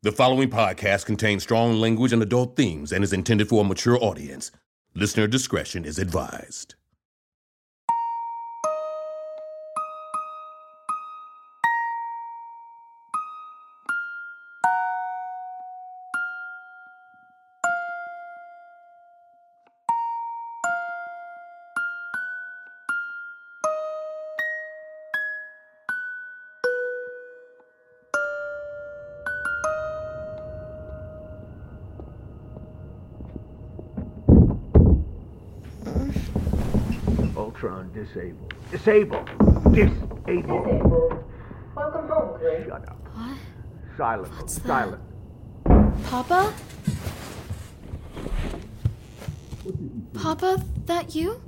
The following podcast contains strong language and adult themes and is intended for a mature audience. Listener discretion is advised. Ultron disabled. Disable. Disable. Disabled. Welcome home, Clint. Shut up. What? Silent. What's that? Silent. Papa? Papa, that you?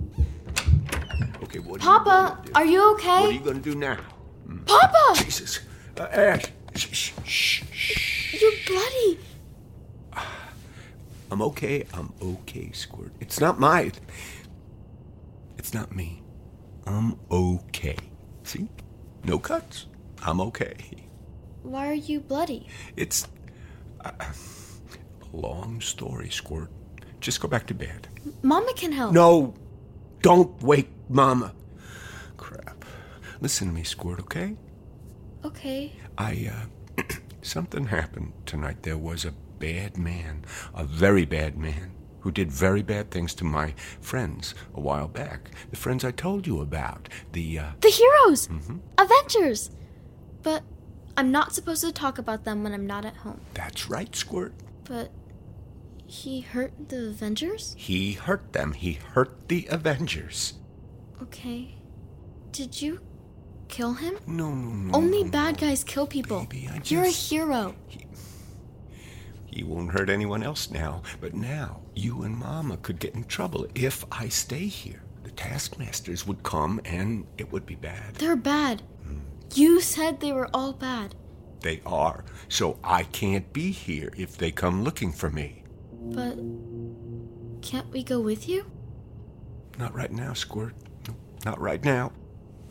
Okay, what? Papa, Are you, are you okay? what are you gonna do now? Papa! Jesus. Uh, Ash. Shh, shh, shh. You're bloody. I'm okay. I'm okay, Squirt. It's not my. It's not me. I'm okay. See? No cuts. I'm okay. Why are you bloody? It's uh, a long story, Squirt. Just go back to bed. Mama can help. No, don't wake Mama. Crap. Listen to me, Squirt, okay? Okay. I, uh, something happened tonight. There was a bad man, a very bad man, who did very bad things to my friends a while back. The friends I told you about. The, uh, The heroes! Avengers! But I'm not supposed to talk about them when I'm not at home. that's right, Squirt. But he hurt the Avengers? He hurt them. He hurt the Avengers. Okay. Did you kill him? No, no, no. Only no, bad no. guys kill people. Baby, I You're a hero. He won't hurt anyone else now. But now, you and Mama could get in trouble if I stay here. The taskmasters would come and it would be bad. They're bad. You said they were all bad. They are. So I can't be here if they come looking for me. But can't we go with you? Not right now, Squirt. Not right now.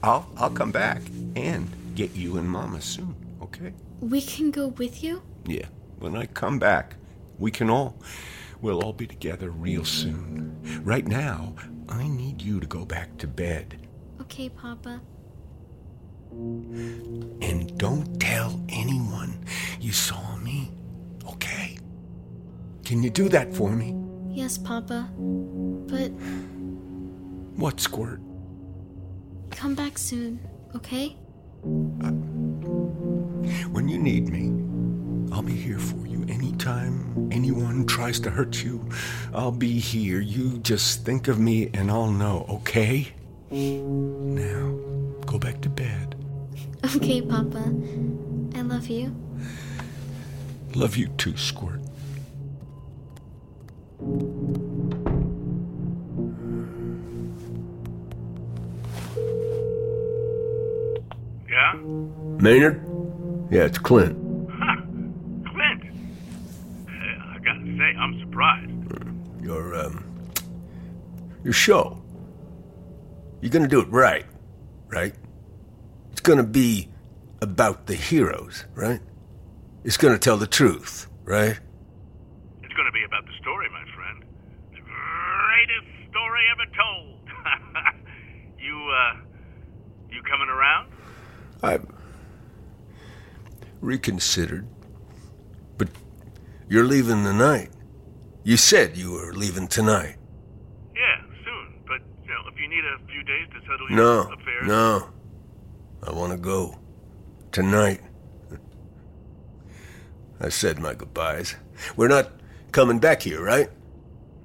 I'll I'll come back and get you and Mama soon, okay? We can go with you? Yeah. When I come back, we can all we'll all be together real soon. Right now, I need you to go back to bed. Okay, Papa. And don't tell anyone you saw me, okay? Can you do that for me? Yes, Papa. But What, Squirt? come back soon, okay? Uh, when you need me, I'll be here for you. Anytime anyone tries to hurt you, I'll be here. You just think of me and I'll know, okay? Now, go back to bed. Okay, Papa. I love you. Love you too, Squirt. Yeah? Maynard? Yeah, it's Clint. Huh. Clint! Uh, I gotta say, I'm surprised. Your, um, your show. You're gonna do it right, right? It's gonna be about the heroes, right? It's gonna tell the truth, right? It's gonna be about the story, my friend. The greatest story ever told. you, uh, you coming around? I've reconsidered. But you're leaving tonight. You said you were leaving tonight. Yeah, soon. But, you know, if you need a few days to settle No, your affairs. no. I want to go. Tonight. I said my goodbyes. We're not coming back here, right?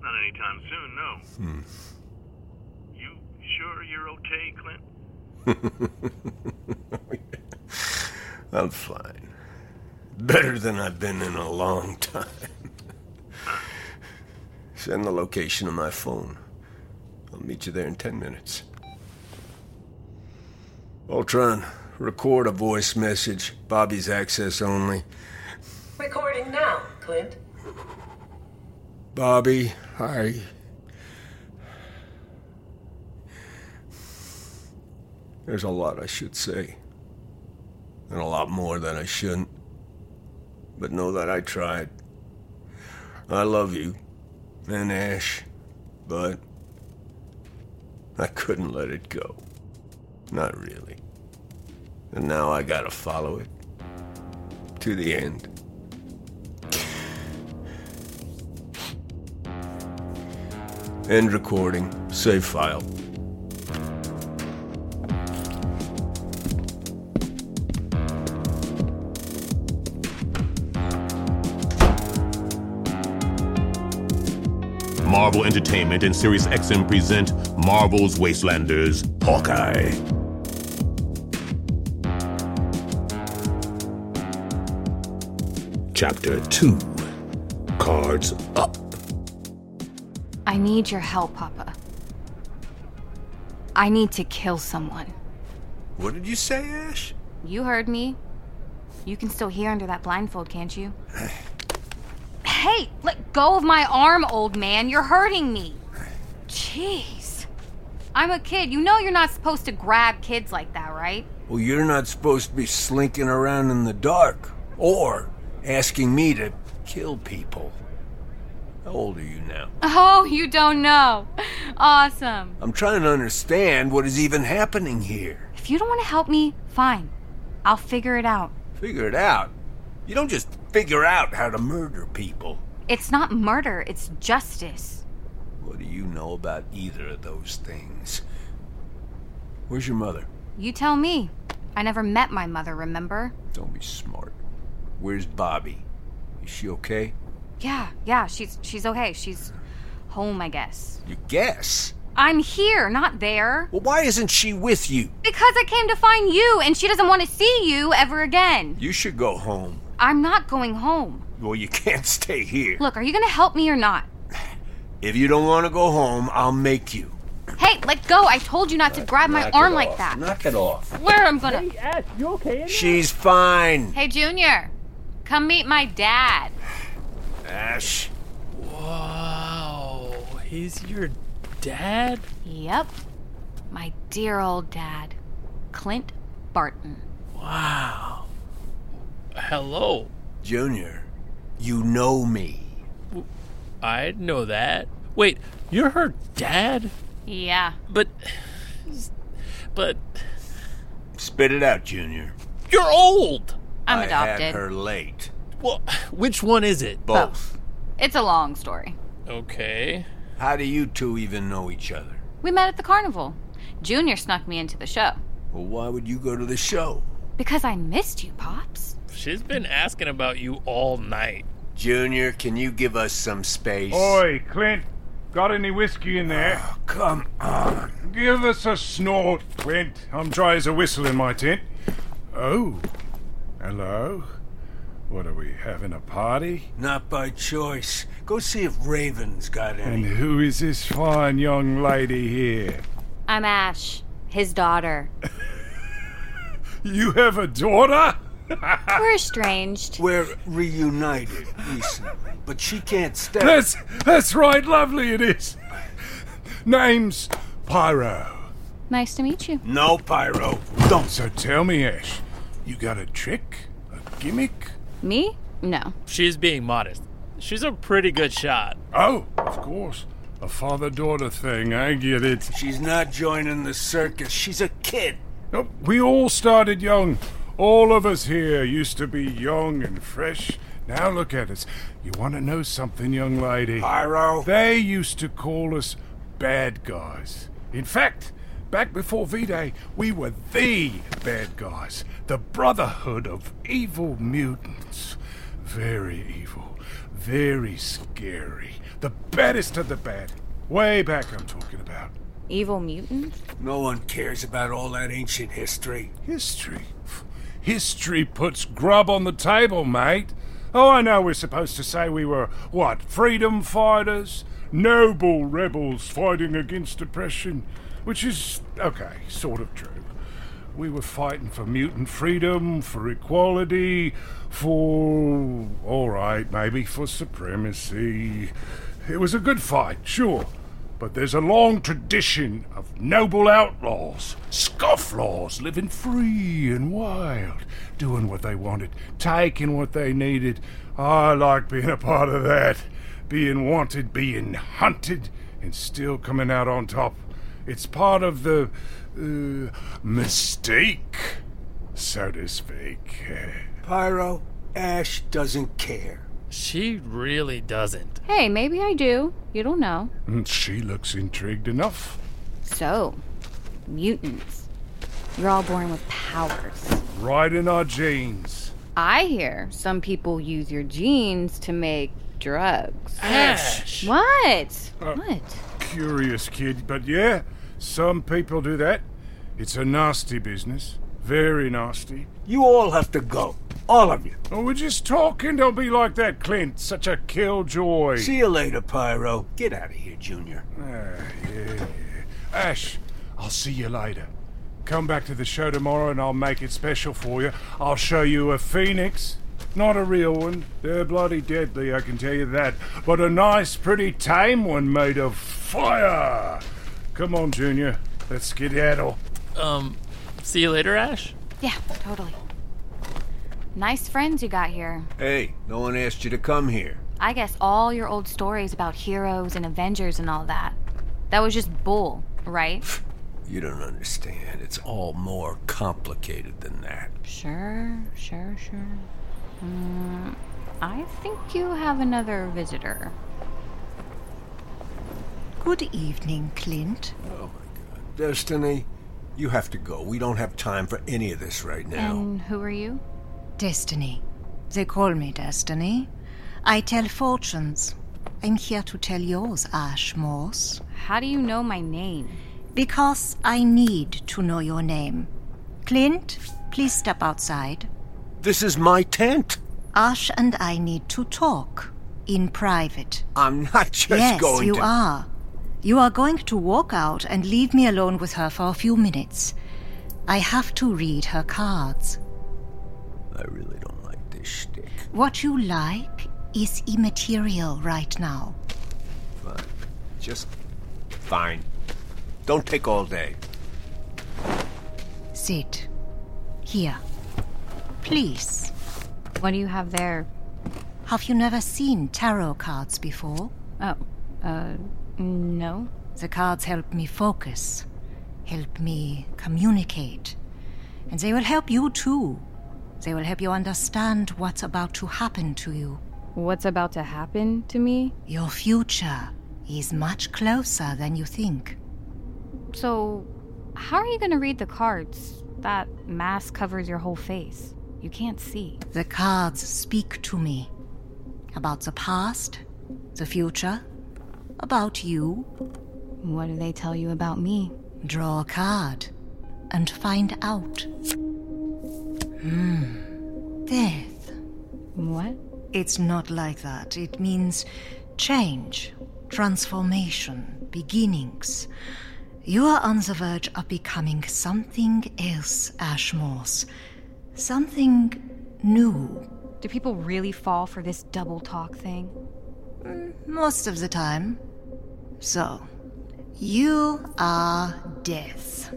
Not anytime soon, no. Hmm. You sure you're okay, Clint? I'm fine. Better than I've been in a long time. Send the location of my phone. I'll meet you there in ten minutes. Ultron, record a voice message. Bobbi's access only. Recording now, Clint. Bobby, I. There's a lot I should say. And a lot more that I shouldn't. but know that I tried. I love you and Ash, but I couldn't let it go. Not really. And now I gotta follow it to the end. End recording. Save file. Marvel Entertainment and Sirius XM present Marvel's Wastelanders Hawkeye. Chapter 2 Cards Up. I need your help, Papa. I need to kill someone. What did you say, Ash? You heard me. You can still hear under that blindfold, can't you? hey, let go of my arm, old man. You're hurting me. Jeez. I'm a kid. You know you're not supposed to grab kids like that, right? Well, you're not supposed to be slinking around in the dark or asking me to kill people. How old are you now? Oh, you don't know. Awesome. I'm trying to understand what is even happening here. If you don't want to help me, fine. I'll figure it out. Figure it out. You don't just figure out how to murder people. It's not murder, it's justice. What do you know about either of those things? Where's your mother? You tell me. I never met my mother, remember? Don't be smart. Where's Bobbi? Is she okay? Yeah, yeah, she's she's okay. She's home, I guess. You guess? I'm here, not there. Well, why isn't she with you? Because I came to find you and she doesn't want to see you ever again. You should go home. I'm not going home. Well, you can't stay here. Look, are you going to help me or not? If you don't want to go home, I'll make you. Hey, let go. I told you not to grab my Knock arm like off. that. Knock it off. Where I'm gonna. Ash, you okay? She's fine. Hey, Junior. Come meet my dad. Ash. Wow, he's your dad? Yep. My dear old dad, Clint Barton. Wow. Hello. Junior, you know me. I know that. Wait, you're her dad? Yeah. But. But. Spit it out, Junior. You're old! I'm I adopted. had her late. Well, which one is it? Both. It's a long story. Okay. How do you two even know each other? We met at the carnival. Junior snuck me into the show. Well, why would you go to the show? Because I missed you, Pops. She's been asking about you all night. Junior, can you give us some space? Oi, Clint. Got any whiskey in there? Oh, come on. Give us a snort, Clint. I'm dry as a whistle in my tent. Oh. Hello? What are we, having a party? Not by choice. Go see if Raven's got any. And who is this fine young lady here? I'm Ash, his daughter. You have a daughter? We're estranged. We're reunited recently, but she can't stay. That's that's right, lovely it is. Name's Pyro. Nice to meet you. No, Pyro. Don't. So tell me, Ash, you got a trick? A gimmick? Me? No. She's being modest. She's a pretty good shot. Oh, of course. A father daughter thing, I get it. She's not joining the circus. She's a kid. Oh, We all started young. All of us here used to be young and fresh. Now look at us. You want to know something, young lady? Pyro. They used to call us bad guys. In fact, back before V-Day, we were the bad guys. The Brotherhood of Evil Mutants. Very evil. Very scary. The baddest of the bad. Way back I'm talking about. Evil mutants? No one cares about all that ancient history. History. History puts grub on the table, mate. Oh, I know we're supposed to say we were, what, freedom fighters? Noble rebels fighting against oppression. Which is, okay, sort of true. We were fighting for mutant freedom, for equality, for. alright, maybe for supremacy. It was a good fight, sure. But there's a long tradition of noble outlaws, scofflaws, living free and wild, doing what they wanted, taking what they needed. I like being a part of that. Being wanted, being hunted, and still coming out on top. It's part of the uh, mystique, so to speak. Pyro, Ash doesn't care. She really doesn't. Hey, maybe I do. You don't know. Mm, she looks intrigued enough. So, mutants. You're all born with powers. Right in our genes. I hear some people use your genes to make drugs. Ash! What? Uh, what? Curious kid, but yeah, some people do that. It's a nasty business. Very nasty. You all have to go. All of you. Oh, we're just talking. Don't be like that, Clint. Such a killjoy. See you later, Pyro. Get out of here, Junior. Ah, yeah, yeah. Ash, I'll see you later. Come back to the show tomorrow and I'll make it special for you. I'll show you a phoenix. Not a real one. They're bloody deadly, I can tell you that. But a nice, pretty tame one made of fire. Come on, Junior. Let's skedaddle. Um, see you later, Ash? Yeah, totally. Nice friends you got here. Hey, no one asked you to come here. I guess all your old stories about heroes and Avengers and all that. That was just bull, right? You don't understand. It's all more complicated than that. Sure, sure, sure. Mm, I think you have another visitor. Good evening, Clint. Oh my god. Destiny, you have to go. We don't have time for any of this right now. And who are you? Destiny. They call me Destiny. I tell fortunes. I'm here to tell yours, Ash Morse. How do you know my name? Because I need to know your name. Clint, please step outside. This is my tent. Ash and I need to talk in private. I'm not just yes, going you to. are. You are going to walk out and leave me alone with her for a few minutes. I have to read her cards. I really don't like this shtick. What you like is immaterial right now. Fine. Just fine. Don't take all day. Sit. Here. Please. What do you have there? Have you never seen tarot cards before? Oh, uh, no. The cards help me focus, help me communicate. And they will help you too. They will help you understand what's about to happen to you. What's about to happen to me? Your future is much closer than you think. So, how are you going to read the cards? That mask covers your whole face. You can't see. The cards speak to me about the past, the future, about you. What do they tell you about me? Draw a card and find out. Hmm. Death. What? It's not like that. It means change, transformation, beginnings. You are on the verge of becoming something else, Ash Morse. Something new. Do people really fall for this double talk thing? Most of the time. So, you are death.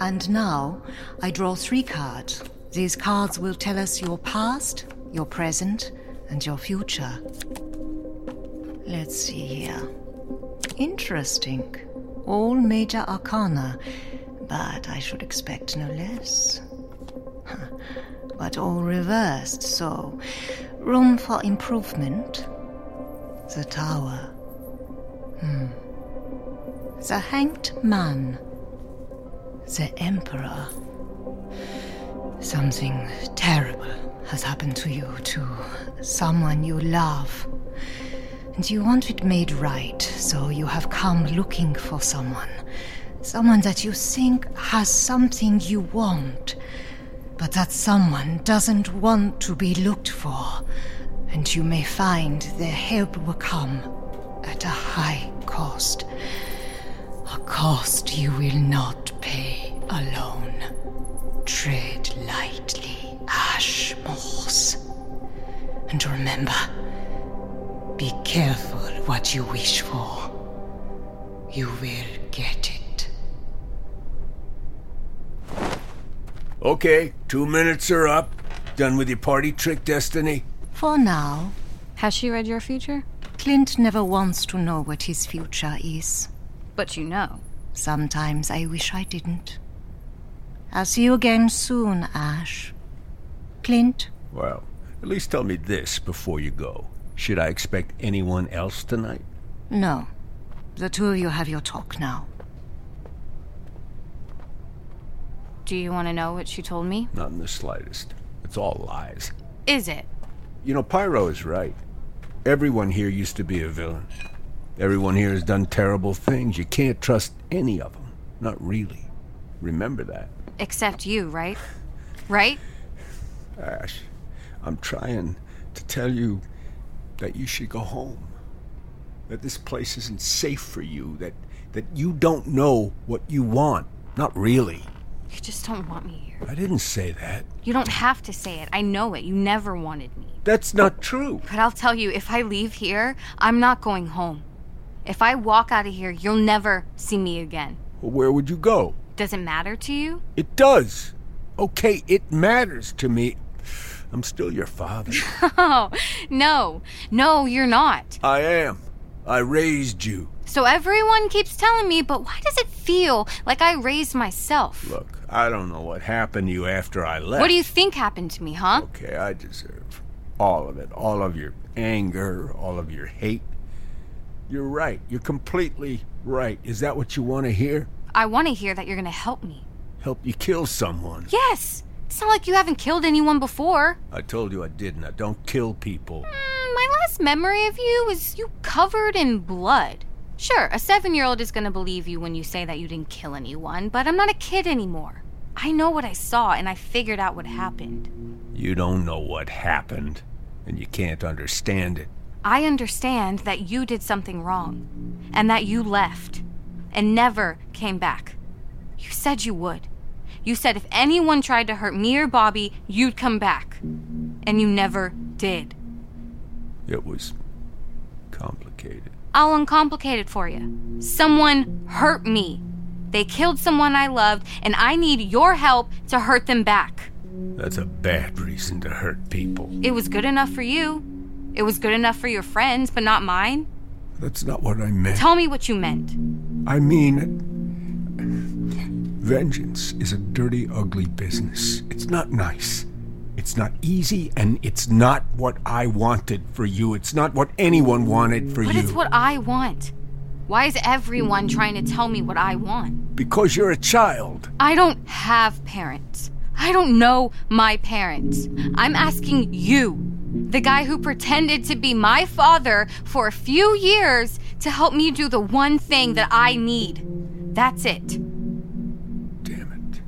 And now, I draw three cards. These cards will tell us your past, your present, and your future. Let's see here. Interesting. All major arcana, but I should expect no less. But all reversed, so room for improvement. The tower. Hmm. The hanged man. The emperor. Something terrible has happened to you, to someone you love. And you want it made right, so you have come looking for someone. Someone that you think has something you want, but that someone doesn't want to be looked for. And you may find their help will come at a high cost. Cost you will not pay alone. Tread lightly, Ash Morse. And remember, be careful what you wish for. You will get it. Okay, two minutes are up. Done with your party trick, Destiny? For now, Has she read your future? Clint never wants to know what his future is. But you know. Sometimes I wish I didn't. I'll see you again soon, Ash. Clint, Well, at least tell me this before you go. Should I expect anyone else tonight? no. The two of you have your talk now. Do you want to know what she told me? Not in the slightest. It's all lies. Is it? You know, Pyro is right. Everyone here used to be a villain. Everyone here has done terrible things. You can't trust any of them. Not really. Remember that. Except you, right? Right? Ash, I'm trying to tell you that you should go home. That this place isn't safe for you. That that you don't know what you want. Not really. You just don't want me here. I didn't say that. You don't have to say it. I know it. You never wanted me. That's not true. But I'll tell you, if I leave here, I'm not going home. If I walk out of here, you'll never see me again. Well, where would you go? Does it matter to you? It does. Okay, it matters to me. I'm still your father. Oh, no. No, you're not. I am. I raised you. So everyone keeps telling me, but why does it feel like I raised myself? Look, I don't know what happened to you after I left. What do you think happened to me, huh? Okay, I deserve all of it. All of your anger, all of your hate. You're right. You're completely right. Is that what you want to hear? I want to hear that you're going to help me. Help you kill someone. Yes. It's not like you haven't killed anyone before. I told you I didn't. I don't kill people. Mm, my last memory of you was you covered in blood. Sure, a seven year old is going to believe you when you say that you didn't kill anyone, but I'm not a kid anymore. I know what I saw and I figured out what happened. You don't know what happened, and you can't understand it. I understand that you did something wrong and that you left and never came back. You said you would. You said if anyone tried to hurt me or Bobbi, you'd come back. And you never did. It was complicated. I'll uncomplicate it for you. Someone hurt me. They killed someone I loved, and I need your help to hurt them back. That's a bad reason to hurt people. It was good enough for you. It was good enough for your friends, but not mine. That's not what I meant. Tell me what you meant. I mean, vengeance is a dirty, ugly business. It's not nice. It's not easy, and it's not what I wanted for you. It's not what anyone wanted for But you. it's what I want. Why is everyone trying to tell me what I want? Because you're a child. I don't have parents. I don't know my parents. I'm asking you, the guy who pretended to be my father for a few years, to help me do the one thing that I need. That's it. Damn it.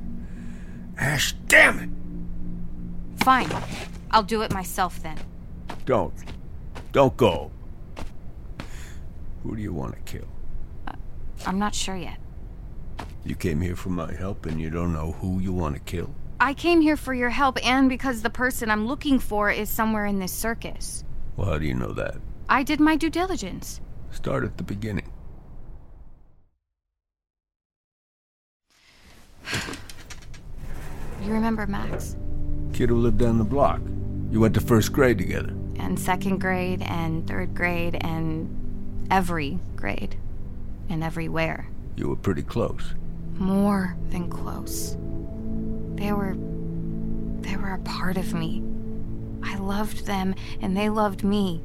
Ash, damn it! Fine. I'll do it myself then. Don't. Don't go. Who do you want to kill? Uh, I'm not sure yet. You came here for my help and you don't know who you want to kill? I came here for your help and because the person I'm looking for is somewhere in this circus. Well, how do you know that? I did my due diligence. Start at the beginning. You remember Max? Kid who lived down the block. You went to first grade together. And second grade and third grade and every grade. And everywhere. You were pretty close. More than close. They were. They were a part of me. I loved them and they loved me.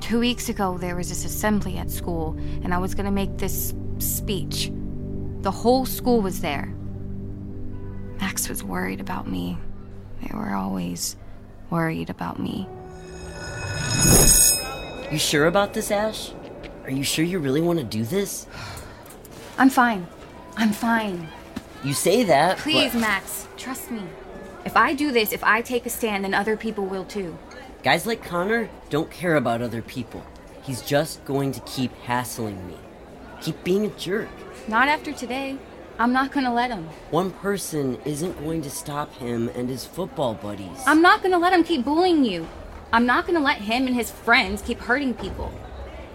Two weeks ago, there was this assembly at school, and I was gonna make this speech. The whole school was there. Max was worried about me. They were always worried about me. You sure about this, Ash? Are you sure you really want to do this? I'm fine. I'm fine. You say that. but- Please, Max, trust me. If I do this, if I take a stand, then other people will too. Guys like Connor don't care about other people. He's just going to keep hassling me. Keep being a jerk. Not after today. I'm not gonna let him. One person isn't going to stop him and his football buddies. I'm not gonna let him keep bullying you. I'm not gonna let him and his friends keep hurting people.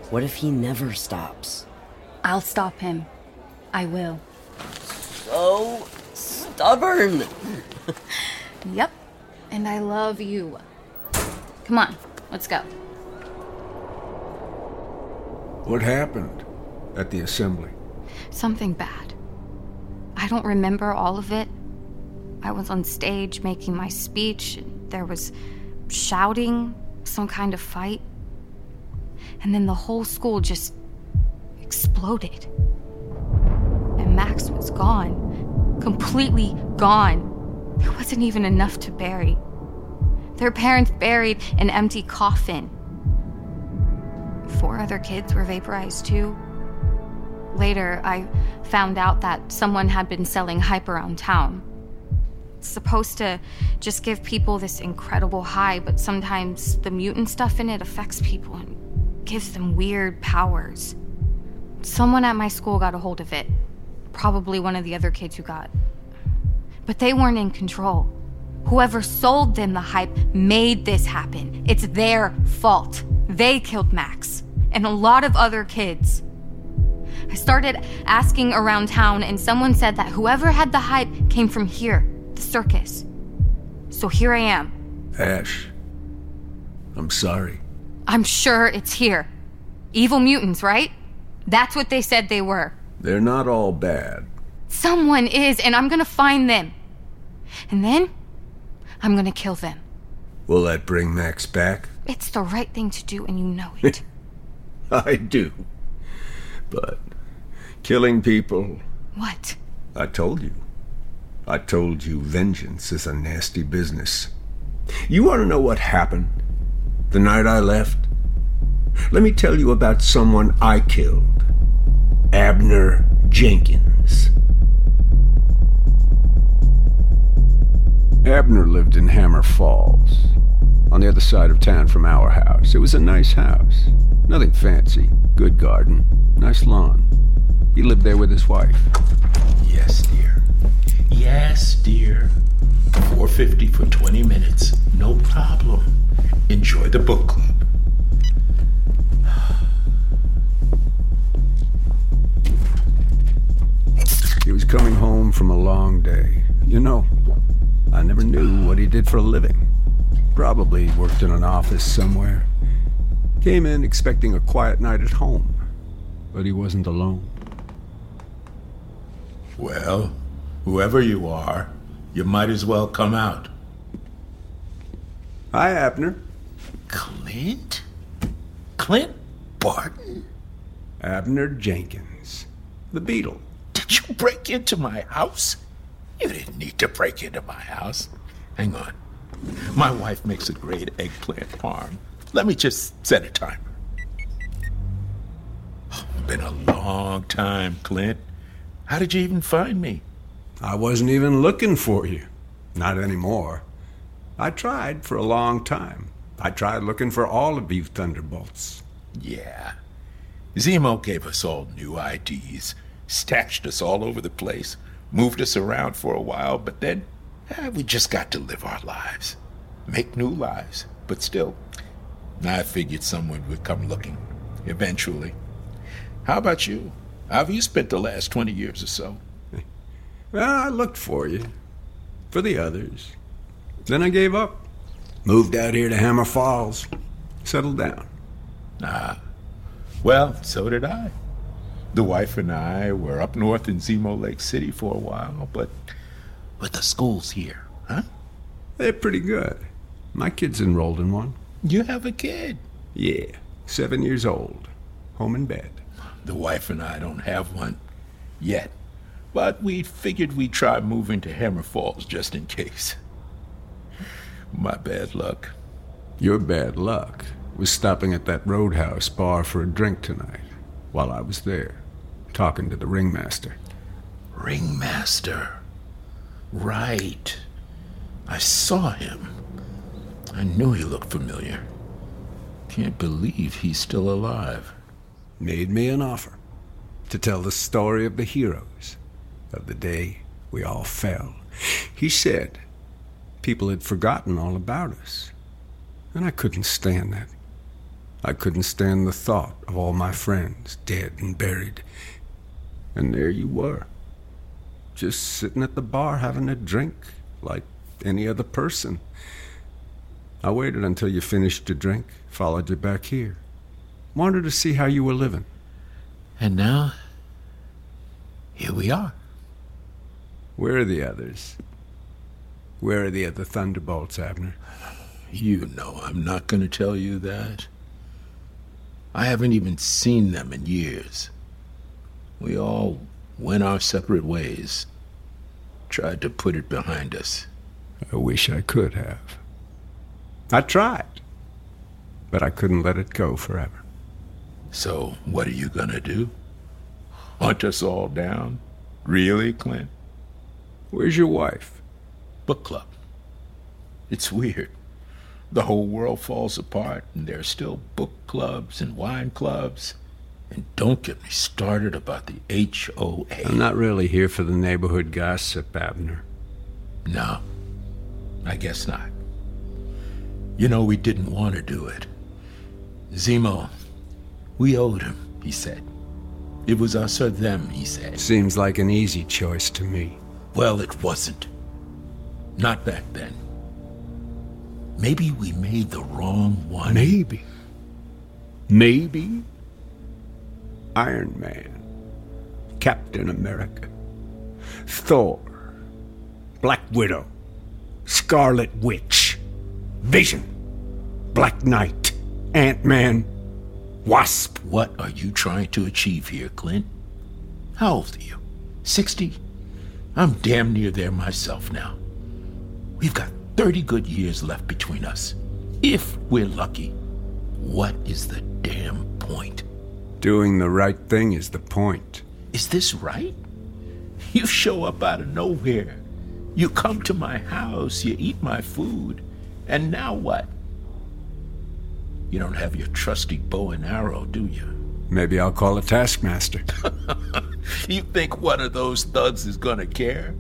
What if he never stops? I'll stop him. I will. So stubborn. Yep. And I love you. Come on, let's go. What happened at the assembly? Something bad. I don't remember all of it. I was on stage making my speech. There was shouting, some kind of fight. And then the whole school just exploded. Max was gone. Completely gone. There wasn't even enough to bury. Their parents buried an empty coffin. Four other kids were vaporized too. Later, I found out that someone had been selling hype around town. It's supposed to just give people this incredible high, but sometimes the mutant stuff in it affects people and gives them weird powers. Someone at my school got a hold of it. Probably one of the other kids who got. But they weren't in control. Whoever sold them the hype made this happen. It's their fault. They killed Max and a lot of other kids. I started asking around town, and someone said that whoever had the hype came from here, the circus. So here I am. Ash, I'm sorry. I'm sure it's here. Evil mutants, right? That's what they said they were. They're not all bad. Someone is, and I'm gonna find them. And then, I'm gonna kill them. Will that bring Max back? It's the right thing to do, and you know it. I do. But killing people, what? I told you. I told you vengeance is a nasty business. You want to know what happened the night I left? Let me tell you about someone I killed Abner Jenkins. Abner lived in Hammer Falls, on the other side of town from our house. It was a nice house. Nothing fancy. Good garden. Nice lawn. He lived there with his wife. Yes, dear. Yes, dear. 450 for 20 minutes. No problem. Enjoy the book club. Coming home from a long day. You know, I never knew what he did for a living. Probably worked in an office somewhere. Came in expecting a quiet night at home, but he wasn't alone. Well, whoever you are, you might as well come out. Hi, Abner. Clint? Clint Barton? Abner Jenkins, the Beetle. Did you break into my house? You didn't need to break into my house. Hang on. My wife makes a great eggplant parm. Let me just set a timer. Oh, been a long time, Clint. How did you even find me? I wasn't even looking for you. Not anymore. I tried for a long time. I tried looking for all of you Thunderbolts. Yeah. Zemo gave us all new IDs, stashed us all over the place, moved us around for a while, but then eh, we just got to live our lives. Make new lives. But still, I figured someone would come looking, eventually. How about you? How have you spent the last 20 years or so? Well, I looked for you. For the others. Then I gave up. Moved out here to Hammer Falls. Settled down. Ah. Well, so did I. The wife and I were up north in Zemo Lake City for a while, but but the school's here, huh? They're pretty good. My kid's enrolled in one. You have a kid? Yeah, seven years old. Home in bed. The wife and I don't have one yet, but we figured we'd try moving to Hammer Falls just in case. My bad luck. Your bad luck was stopping at that roadhouse bar for a drink tonight while I was there, talking to the ringmaster. Ringmaster? Right. I saw him. I knew he looked familiar. Can't believe he's still alive. Made me an offer to tell the story of the heroes of the day we all fell. He said people had forgotten all about us, and I couldn't stand that. I couldn't stand the thought of all my friends dead and buried. And there you were, just sitting at the bar having a drink like any other person. I waited until you finished your drink, followed you back here. Wanted to see how you were living. And now, here we are. Where are the others? Where are the other Thunderbolts, Abner? You know I'm not going to tell you that. I haven't even seen them in years. We all went our separate ways. Tried to put it behind us. I wish I could have. I tried, but I couldn't let it go forever. So, what are you gonna do? Hunt us all down? Really, Clint? Where's your wife? Book club. It's weird. The whole world falls apart, and there are still book clubs and wine clubs. And don't get me started about the HOA. I'm not really here for the neighborhood gossip, Abner. No, I guess not. You know, we didn't want to do it. Zemo, we owed him, he said. It was us or them, he said. Seems like an easy choice to me. Well, it wasn't. Not back then. Maybe we made the wrong one. Maybe. Maybe. Iron Man. Captain America. Thor. Black Widow. Scarlet Witch. Vision. Black Knight. Ant Man. Wasp. What are you trying to achieve here, Clint? How old are you? 60? I'm damn near there myself now. We've got 30 good years left between us. If we're lucky. What is the damn point? Doing the right thing is the point. Is this right? You show up out of nowhere. You come to my house, you eat my food, and now what? You don't have your trusty bow and arrow, do you? Maybe I'll call a taskmaster. you think one of those thugs is gonna care?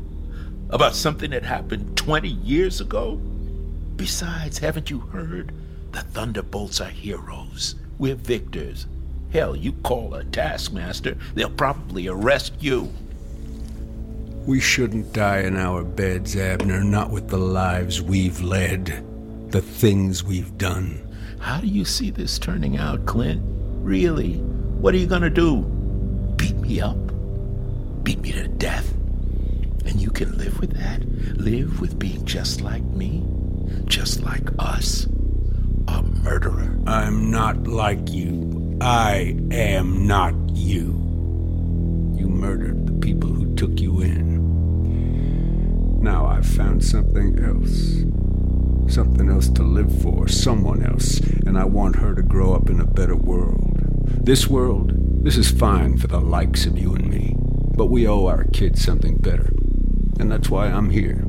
About something that happened 20 years ago? Besides, haven't you heard? The Thunderbolts are heroes. We're victors. Hell, you call a taskmaster, they'll probably arrest you. We shouldn't die in our beds, Abner, not with the lives we've led, the things we've done. How do you see this turning out, Clint? Really? What are you gonna do? Beat me up? Beat me to death? And you can live with that? Live with being just like me? Just like us? A murderer? I'm not like you. I am not you. You murdered the people who took you in. Now I've found something else. Something else to live for, someone else, and I want her to grow up in a better world. This world, this is fine for the likes of you and me, but we owe our kids something better. And that's why I'm here.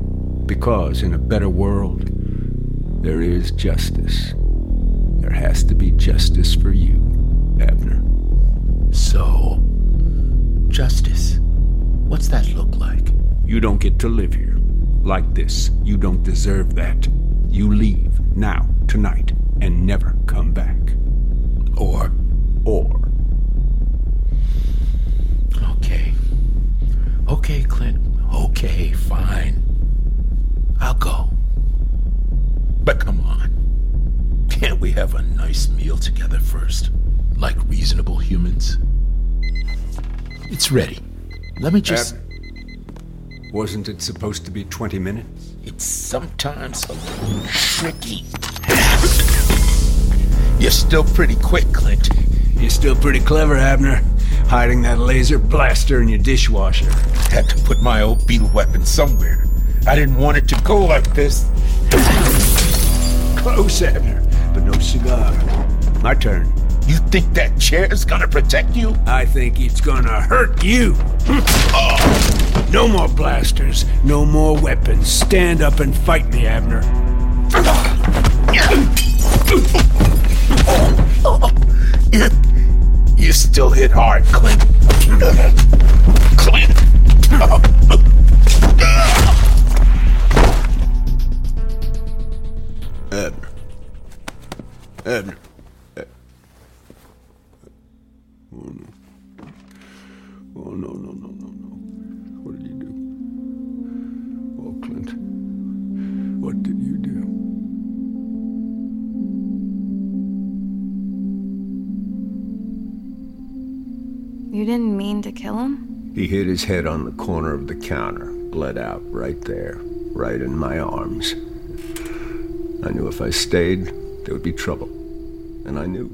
Because in a better world, there is justice. There has to be justice for you, Abner. So, justice. What's that look like? You don't get to live here. Like this. You don't deserve that. You leave now, tonight, and never come back. Or, or. Okay. Okay, Clint. Okay, fine. I'll go. But come on. Can't we have a nice meal together first? Like reasonable humans? It's ready. Let me just. Ab- wasn't it supposed to be 20 minutes? It's sometimes a little tricky. You're still pretty quick, Clint. You're still pretty clever, Abner. Hiding that laser blaster in your dishwasher. Had to put my old beetle weapon somewhere. I didn't want it to go like this. Close, Abner, but no cigar. My turn. You think that chair's gonna protect you? I think it's gonna hurt you. oh. No more blasters, no more weapons. Stand up and fight me, Abner. You still hit hard, Clint. Clint. Abner. Abner. Mean to kill him? He hit his head on the corner of the counter, bled out right there, right in my arms. I knew if I stayed, there would be trouble. And I knew.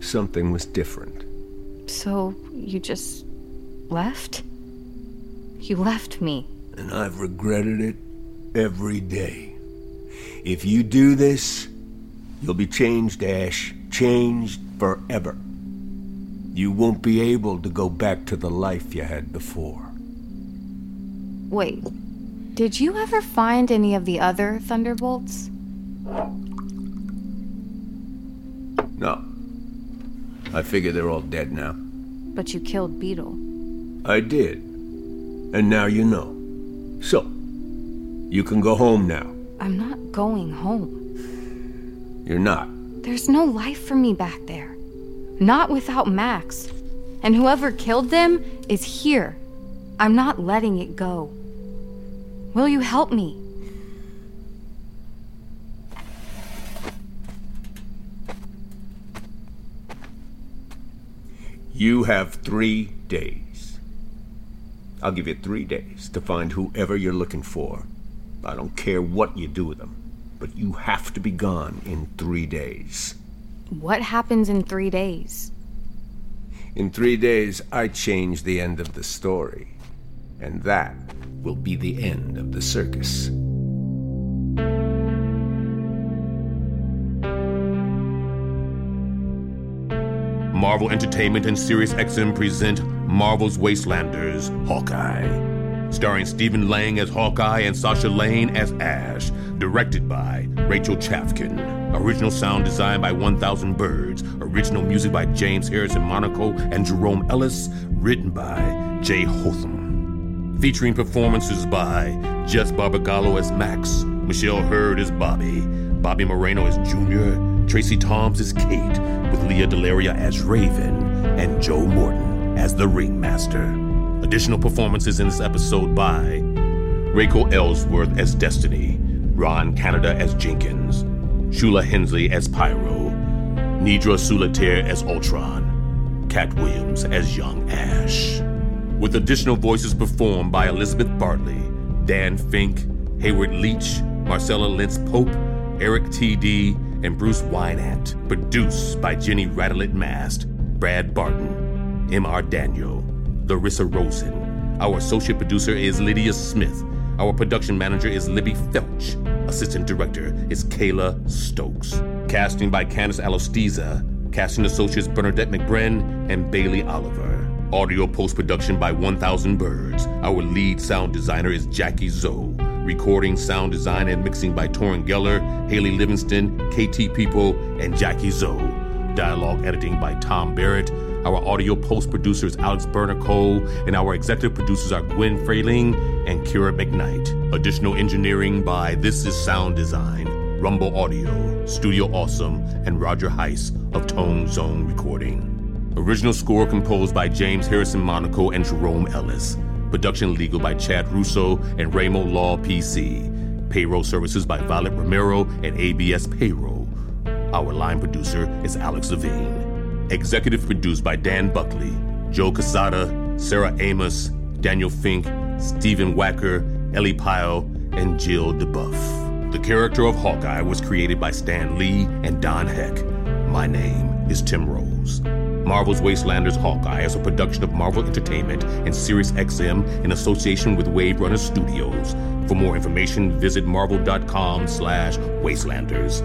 Something was different. So you just left? You left me. And I've regretted it every day. If you do this, you'll be changed, Ash. Changed forever. You won't be able to go back to the life you had before. Wait, did you ever find any of the other Thunderbolts? No. I figure they're all dead now. But you killed Beetle. I did. And now you know. So, you can go home now. I'm not going home. You're not. There's no life for me back there. Not without Max. And whoever killed them is here. I'm not letting it go. Will you help me? You have three days. I'll give you three days to find whoever you're looking for. I don't care what you do with them, but you have to be gone in three days. What happens in three days? In three days, I change the end of the story. And that will be the end of the circus. Marvel Entertainment and Sirius SiriusXM present Marvel's Wastelanders Hawkeye. Starring Stephen Lang as Hawkeye and Sasha Lane as Ash. Directed by Rachel Chavkin. Original sound designed by 1000 Birds. Original music by James Harrison Monaco and Jerome Ellis. Written by Jay Holtham. Featuring performances by Jess Barbagallo as Max. Michelle Hurd as Bobbi. Bobby Moreno as Junior. Tracie Thoms as Kate, with Lea DeLaria as Raven, and Joe Morton as the Ringmaster. Additional performances in this episode by Rachel Ellsworth as Destiny, Ron Canada as Jenkins, Shuler Hensley as Pyro, Nidra Sulater as Ultron, Cat Williams as Young Ash. With additional voices performed by Elizabeth Bartley, Dan Fink, Hayward Leach, Marcella Lentz Pope, Eric T.D., and Bruce Wynant. Produced by Jenny Radelet Mast, Brad Barton, M.R. Daniel, Larissa Rosen. Our associate producer is Lydia Smith. Our production manager is Libby Felch. Assistant director is Kayla Stokes. Casting by Candice Alostiza. Casting associates Bernadette McBren and Bailey Oliver. Audio post production by 1000 Birds. Our lead sound designer is Jackie Zoe. Recording, sound design, and mixing by Torin Geller, Haley Livingston, KT People, and Jackie Zoe. Dialogue editing by Tom Barrett. Our audio post producer is Alex Berner Cole, and our executive producers are Gwen Frayling and Kira McKnight. Additional engineering by This Is Sound Design, Rumble Audio, Studio Awesome, and Roger Heiss of Tone Zone Recording. Original score composed by James Harrison Monaco and Jerome Ellis. Production legal by Chad Russo and Ramo Law PC. Payroll services by Violet Romero and ABS Payroll. Our line producer is Alex Levine. Executive produced by Dan Buckley, Joe Quesada, Sarah Amos, Daniel Fink, Stephen Wacker, Ellie Pyle, and Jill DeBuff. The character of Hawkeye was created by Stan Lee and Don Heck. My name is Tim Rose. Marvel's Wastelanders Hawkeye is a production of Marvel Entertainment and SiriusXM in association with Wave Runner Studios. For more information, visit marvel.com slash wastelanders.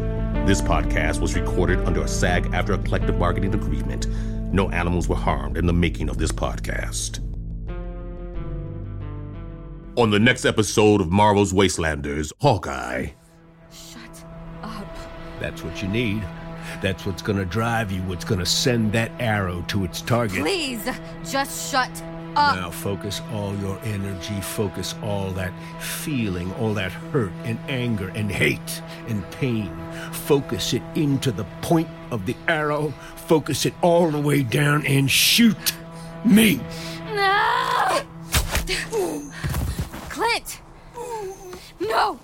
This podcast was recorded under a SAG-AFTRA collective bargaining agreement. No animals were harmed in the making of this podcast. On the next episode of Marvel's Wastelanders, Hawkeye. Shut up. That's what you need. That's what's gonna drive you, what's gonna send that arrow to its target. Please, just shut up. Now focus all your energy, focus all that feeling, all that hurt and anger and hate and pain. Focus it into the point of the arrow, focus it all the way down and shoot me. No! Clint! No!